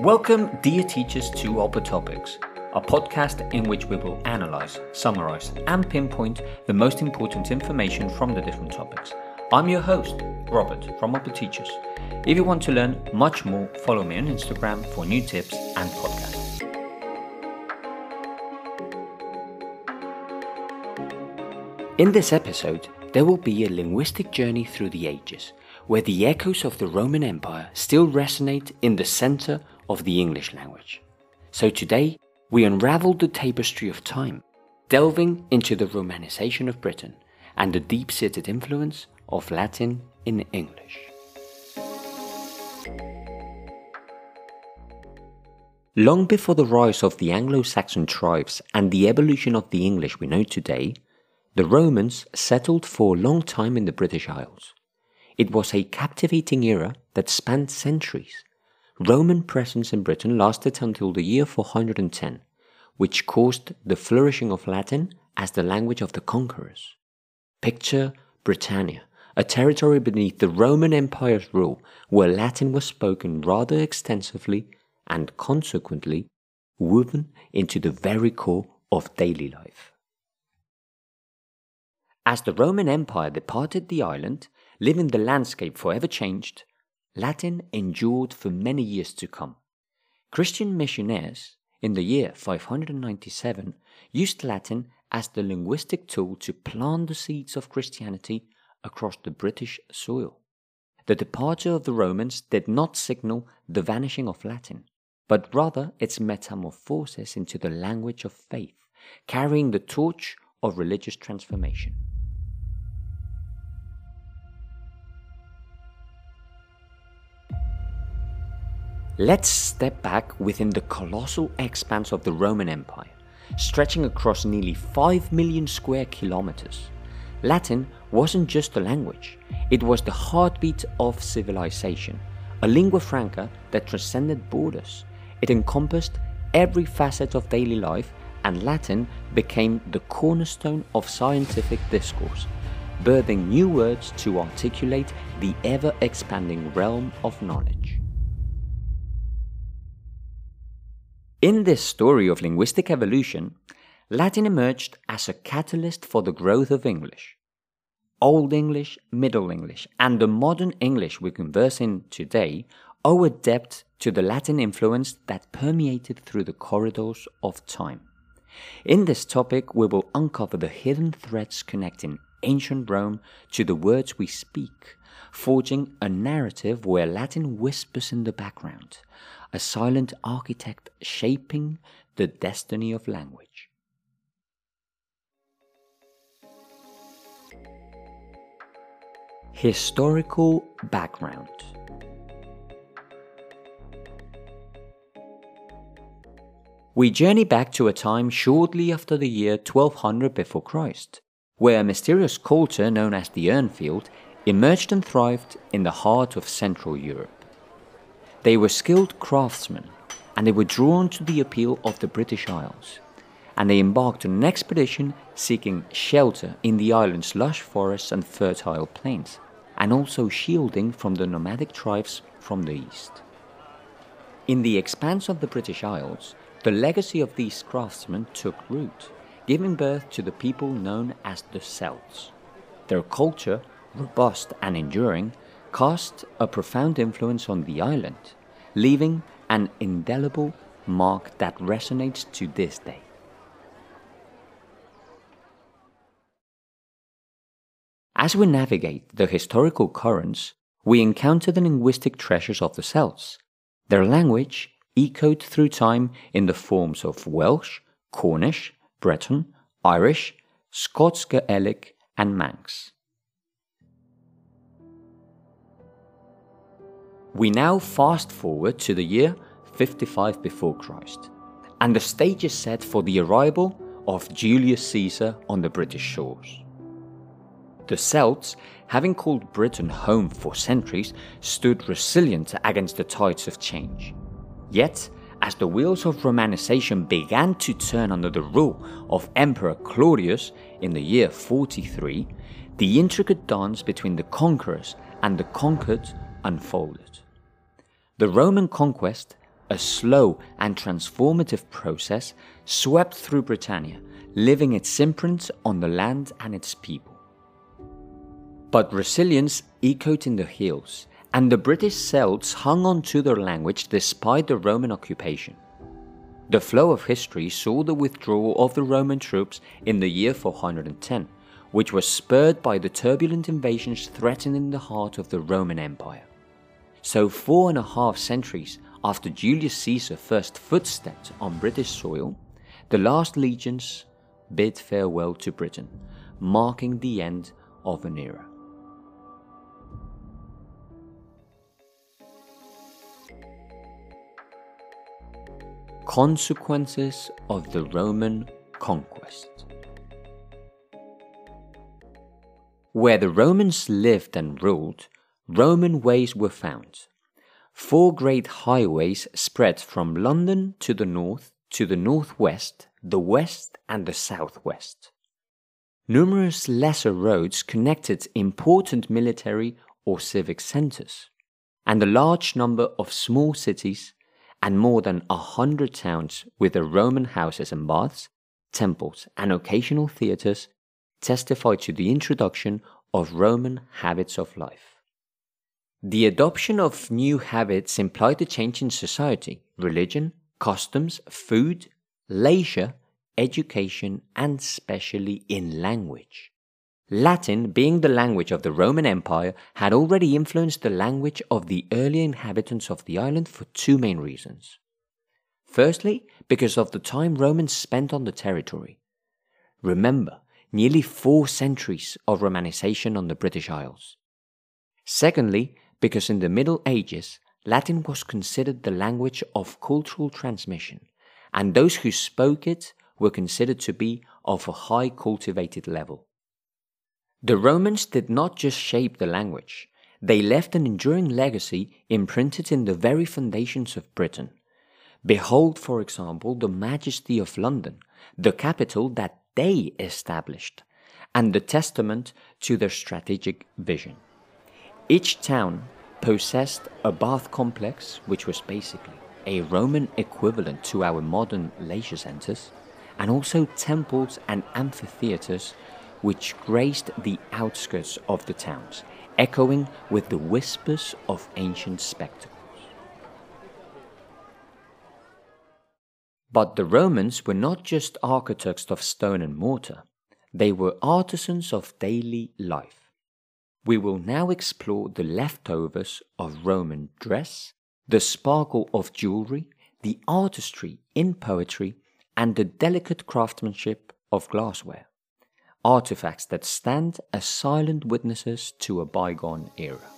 Welcome, dear teachers, to Upper Topics, a podcast in which we will analyze, summarize, and pinpoint the most important information from the different topics. I'm your host, Robert from Upper Teachers. If you want to learn much more, follow me on Instagram for new tips and podcasts. In this episode, there will be a linguistic journey through the ages, where the echoes of the Roman Empire still resonate in the center of the English language. So today, we unravel the tapestry of time, delving into the Romanization of Britain and the deep seated influence of Latin in English. Long before the rise of the Anglo Saxon tribes and the evolution of the English we know today, the Romans settled for a long time in the British Isles. It was a captivating era that spanned centuries. Roman presence in Britain lasted until the year 410, which caused the flourishing of Latin as the language of the conquerors. Picture Britannia, a territory beneath the Roman Empire's rule where Latin was spoken rather extensively and consequently woven into the very core of daily life. As the Roman Empire departed the island, leaving the landscape forever changed, Latin endured for many years to come. Christian missionaries, in the year 597, used Latin as the linguistic tool to plant the seeds of Christianity across the British soil. The departure of the Romans did not signal the vanishing of Latin, but rather its metamorphosis into the language of faith, carrying the torch of religious transformation. Let's step back within the colossal expanse of the Roman Empire, stretching across nearly 5 million square kilometers. Latin wasn't just a language, it was the heartbeat of civilization, a lingua franca that transcended borders. It encompassed every facet of daily life, and Latin became the cornerstone of scientific discourse, birthing new words to articulate the ever expanding realm of knowledge. In this story of linguistic evolution, Latin emerged as a catalyst for the growth of English. Old English, Middle English, and the modern English we converse in today owe a depth to the Latin influence that permeated through the corridors of time. In this topic, we will uncover the hidden threads connecting ancient Rome to the words we speak, forging a narrative where Latin whispers in the background, a silent architect shaping the destiny of language. Historical background We journey back to a time shortly after the year 1200 before Christ, where a mysterious culture known as the Urnfield emerged and thrived in the heart of Central Europe. They were skilled craftsmen, and they were drawn to the appeal of the British Isles, and they embarked on an expedition seeking shelter in the island's lush forests and fertile plains, and also shielding from the nomadic tribes from the east. In the expanse of the British Isles, the legacy of these craftsmen took root, giving birth to the people known as the Celts. Their culture, robust and enduring, cast a profound influence on the island, leaving an indelible mark that resonates to this day. As we navigate the historical currents, we encounter the linguistic treasures of the Celts. Their language echoed through time in the forms of Welsh, Cornish, Breton, Irish, Scots Gaelic, and Manx. We now fast forward to the year 55 before Christ, and the stage is set for the arrival of Julius Caesar on the British shores. The Celts, having called Britain home for centuries, stood resilient against the tides of change. Yet, as the wheels of Romanization began to turn under the rule of Emperor Claudius in the year 43, the intricate dance between the conquerors and the conquered unfolded. The Roman conquest a slow and transformative process swept through Britannia, leaving its imprint on the land and its people. But resilience echoed in the hills, and the British Celts hung on to their language despite the Roman occupation. The flow of history saw the withdrawal of the Roman troops in the year 410, which was spurred by the turbulent invasions threatening the heart of the Roman Empire. So, four and a half centuries after Julius Caesar first footstepped on British soil, the last legions bid farewell to Britain, marking the end of an era. Consequences of the Roman conquest. Where the Romans lived and ruled, Roman ways were found Four great highways spread from London to the north, to the northwest, the west, and the southwest. Numerous lesser roads connected important military or civic centers, and a large number of small cities and more than a hundred towns with their Roman houses and baths, temples, and occasional theatres testify to the introduction of Roman habits of life. The adoption of new habits implied a change in society, religion, customs, food, leisure, education, and especially in language. Latin, being the language of the Roman Empire, had already influenced the language of the early inhabitants of the island for two main reasons. Firstly, because of the time Romans spent on the territory. Remember, nearly four centuries of Romanization on the British Isles. Secondly, because in the Middle Ages, Latin was considered the language of cultural transmission, and those who spoke it were considered to be of a high cultivated level. The Romans did not just shape the language, they left an enduring legacy imprinted in the very foundations of Britain. Behold, for example, the majesty of London, the capital that they established, and the testament to their strategic vision. Each town possessed a bath complex, which was basically a Roman equivalent to our modern leisure centers, and also temples and amphitheaters which graced the outskirts of the towns, echoing with the whispers of ancient spectacles. But the Romans were not just architects of stone and mortar, they were artisans of daily life. We will now explore the leftovers of Roman dress, the sparkle of jewelry, the artistry in poetry, and the delicate craftsmanship of glassware. Artifacts that stand as silent witnesses to a bygone era.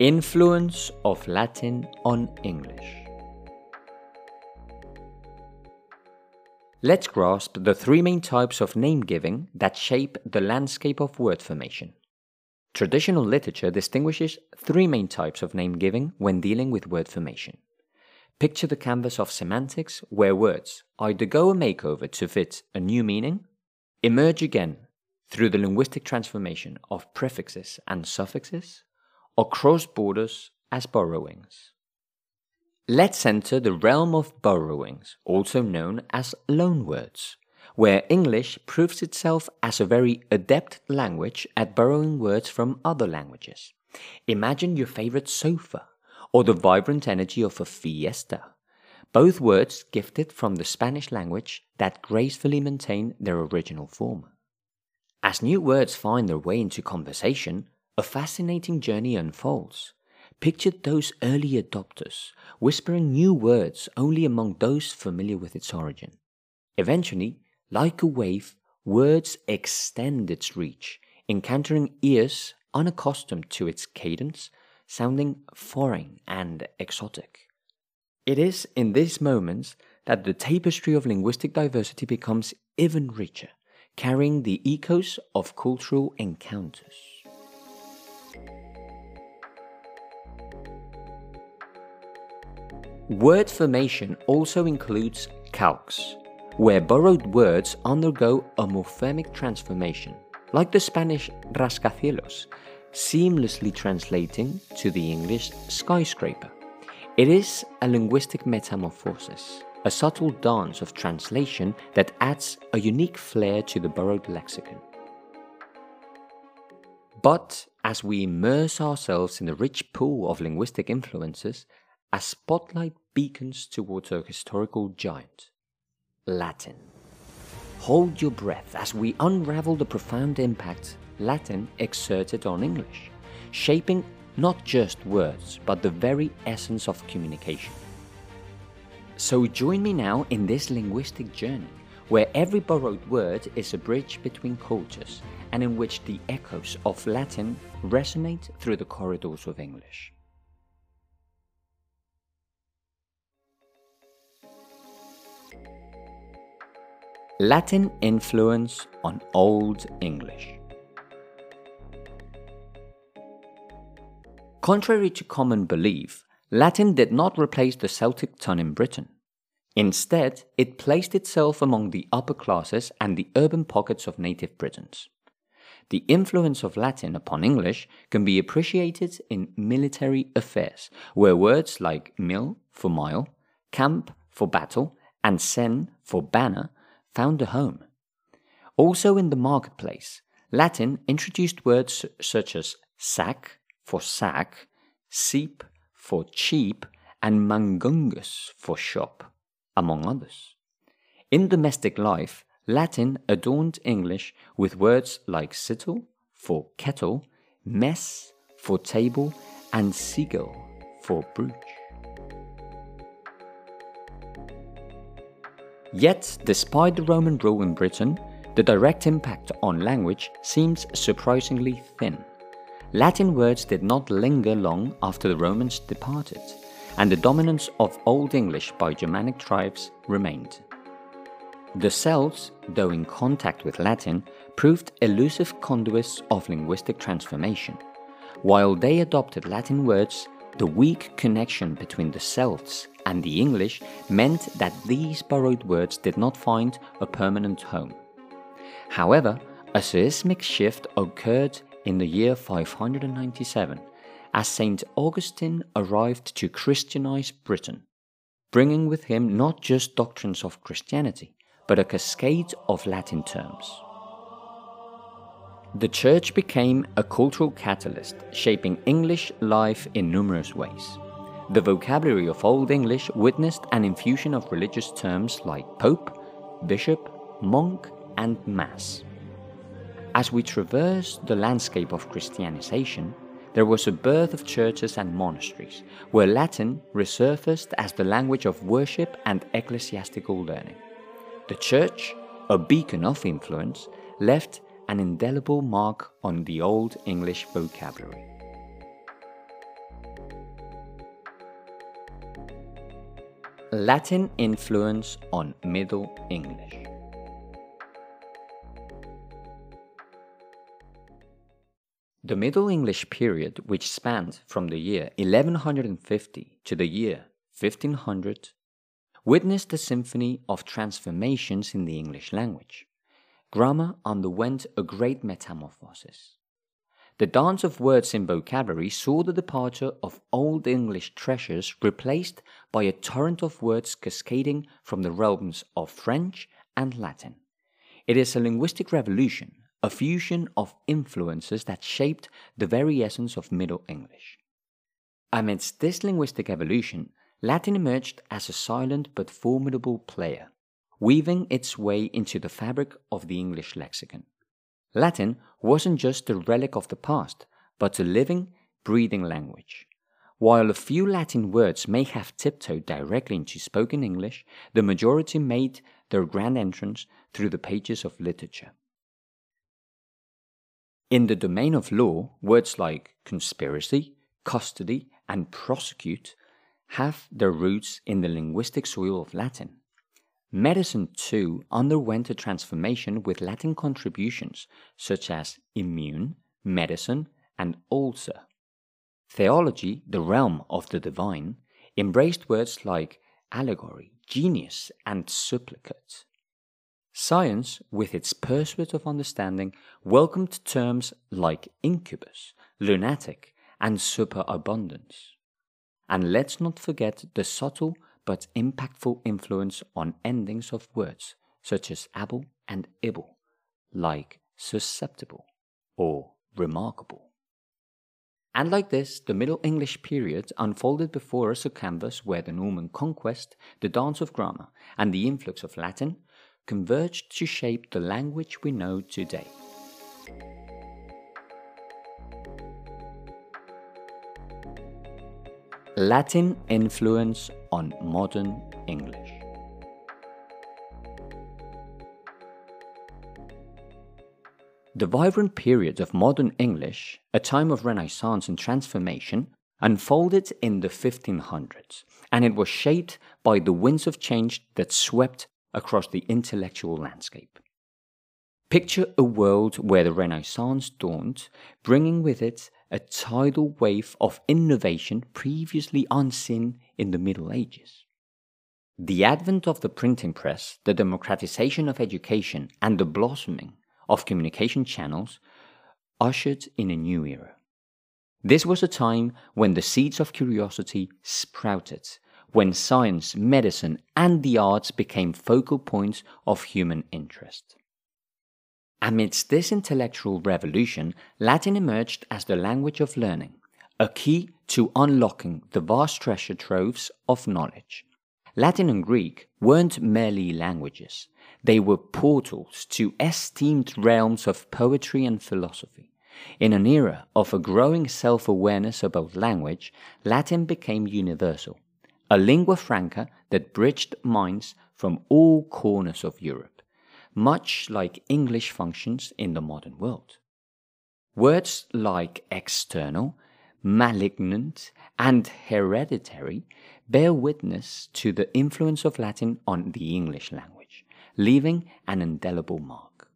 Influence of Latin on English. Let's grasp the three main types of name giving that shape the landscape of word formation. Traditional literature distinguishes three main types of name giving when dealing with word formation. Picture the canvas of semantics where words either go a makeover to fit a new meaning, emerge again through the linguistic transformation of prefixes and suffixes, or cross borders as borrowings. Let's enter the realm of borrowings, also known as loanwords, where English proves itself as a very adept language at borrowing words from other languages. Imagine your favorite sofa, or the vibrant energy of a fiesta. Both words gifted from the Spanish language that gracefully maintain their original form. As new words find their way into conversation, a fascinating journey unfolds pictured those early adopters whispering new words only among those familiar with its origin. Eventually, like a wave, words extend its reach, encountering ears unaccustomed to its cadence, sounding foreign and exotic. It is in these moments that the tapestry of linguistic diversity becomes even richer, carrying the echoes of cultural encounters. Word formation also includes calques, where borrowed words undergo a morphemic transformation, like the Spanish rascacielos, seamlessly translating to the English skyscraper. It is a linguistic metamorphosis, a subtle dance of translation that adds a unique flair to the borrowed lexicon. But as we immerse ourselves in the rich pool of linguistic influences, a spotlight beacons towards a historical giant Latin. Hold your breath as we unravel the profound impact Latin exerted on English, shaping not just words, but the very essence of communication. So join me now in this linguistic journey, where every borrowed word is a bridge between cultures and in which the echoes of Latin resonate through the corridors of English. Latin influence on Old English. Contrary to common belief, Latin did not replace the Celtic tongue in Britain. Instead, it placed itself among the upper classes and the urban pockets of native Britons. The influence of Latin upon English can be appreciated in military affairs, where words like mil for mile, camp for battle, and sen for banner found a home. Also in the marketplace, Latin introduced words such as sack for sack, seep for cheap, and mangunghus for shop, among others. In domestic life, Latin adorned English with words like sittle for kettle, mess for table, and seagull for brooch. Yet, despite the Roman rule in Britain, the direct impact on language seems surprisingly thin. Latin words did not linger long after the Romans departed, and the dominance of Old English by Germanic tribes remained. The Celts, though in contact with Latin, proved elusive conduits of linguistic transformation. While they adopted Latin words, the weak connection between the Celts and the English meant that these borrowed words did not find a permanent home. However, a seismic shift occurred in the year 597 as St. Augustine arrived to Christianize Britain, bringing with him not just doctrines of Christianity, but a cascade of Latin terms. The church became a cultural catalyst, shaping English life in numerous ways. The vocabulary of Old English witnessed an infusion of religious terms like pope, bishop, monk, and mass. As we traversed the landscape of Christianization, there was a birth of churches and monasteries, where Latin resurfaced as the language of worship and ecclesiastical learning. The church, a beacon of influence, left an indelible mark on the Old English vocabulary. Latin influence on Middle English. The Middle English period, which spanned from the year 1150 to the year 1500, witnessed a symphony of transformations in the English language. Grammar underwent a great metamorphosis. The dance of words in vocabulary saw the departure of Old English treasures replaced by a torrent of words cascading from the realms of French and Latin. It is a linguistic revolution a fusion of influences that shaped the very essence of Middle English. Amidst this linguistic evolution, Latin emerged as a silent but formidable player, weaving its way into the fabric of the English lexicon. Latin wasn't just a relic of the past, but a living, breathing language. While a few Latin words may have tiptoed directly into spoken English, the majority made their grand entrance through the pages of literature. In the domain of law, words like conspiracy, custody, and prosecute have their roots in the linguistic soil of Latin. Medicine, too, underwent a transformation with Latin contributions such as immune, medicine, and ulcer. Theology, the realm of the divine, embraced words like allegory, genius, and supplicate. Science, with its pursuit of understanding, welcomed terms like incubus, lunatic, and superabundance. And let's not forget the subtle but impactful influence on endings of words such as ible and able, like susceptible or remarkable. And like this, the Middle English period unfolded before us a canvas where the Norman conquest, the dance of grammar, and the influx of Latin converged to shape the language we know today. Latin influence on modern English. The vibrant period of modern English, a time of renaissance and transformation, unfolded in the 1500s, and it was shaped by the winds of change that swept across the intellectual landscape. Picture a world where the Renaissance dawned, bringing with it a tidal wave of innovation previously unseen in the Middle Ages. The advent of the printing press, the democratization of education, and the blossoming of communication channels ushered in a new era. This was a time when the seeds of curiosity sprouted, when science, medicine, and the arts became focal points of human interest. Amidst this intellectual revolution, Latin emerged as the language of learning, a key to unlocking the vast treasure troves of knowledge. Latin and Greek weren't merely languages, they were portals to esteemed realms of poetry and philosophy. In an era of a growing self awareness about language, Latin became universal, a lingua franca that bridged minds from all corners of Europe, much like English functions in the modern world. Words like external, malignant, and hereditary bear witness to the influence of Latin on the English language leaving an indelible mark.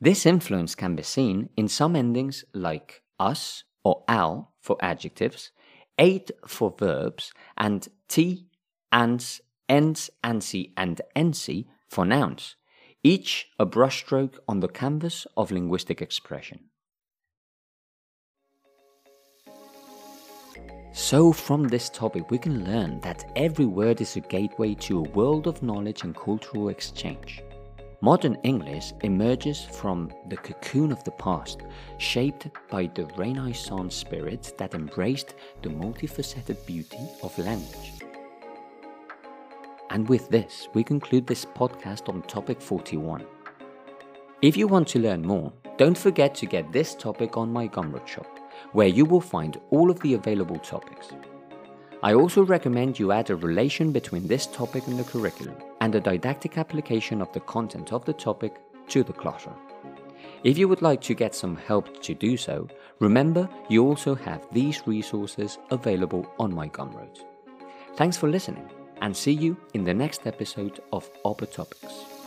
This influence can be seen in some endings like us or al for adjectives, ate for verbs, and t, ans, ens, ansi, and ensi for nouns, each a brushstroke on the canvas of linguistic expression. So, from this topic, we can learn that every word is a gateway to a world of knowledge and cultural exchange. Modern English emerges from the cocoon of the past, shaped by the Renaissance spirit that embraced the multifaceted beauty of language. And with this, we conclude this podcast on topic 41. If you want to learn more, don't forget to get this topic on my Gumroad shop where you will find all of the available topics. I also recommend you add a relation between this topic and the curriculum and a didactic application of the content of the topic to the classroom. If you would like to get some help to do so, remember you also have these resources available on my Gumroad. Thanks for listening and see you in the next episode of Upper Topics.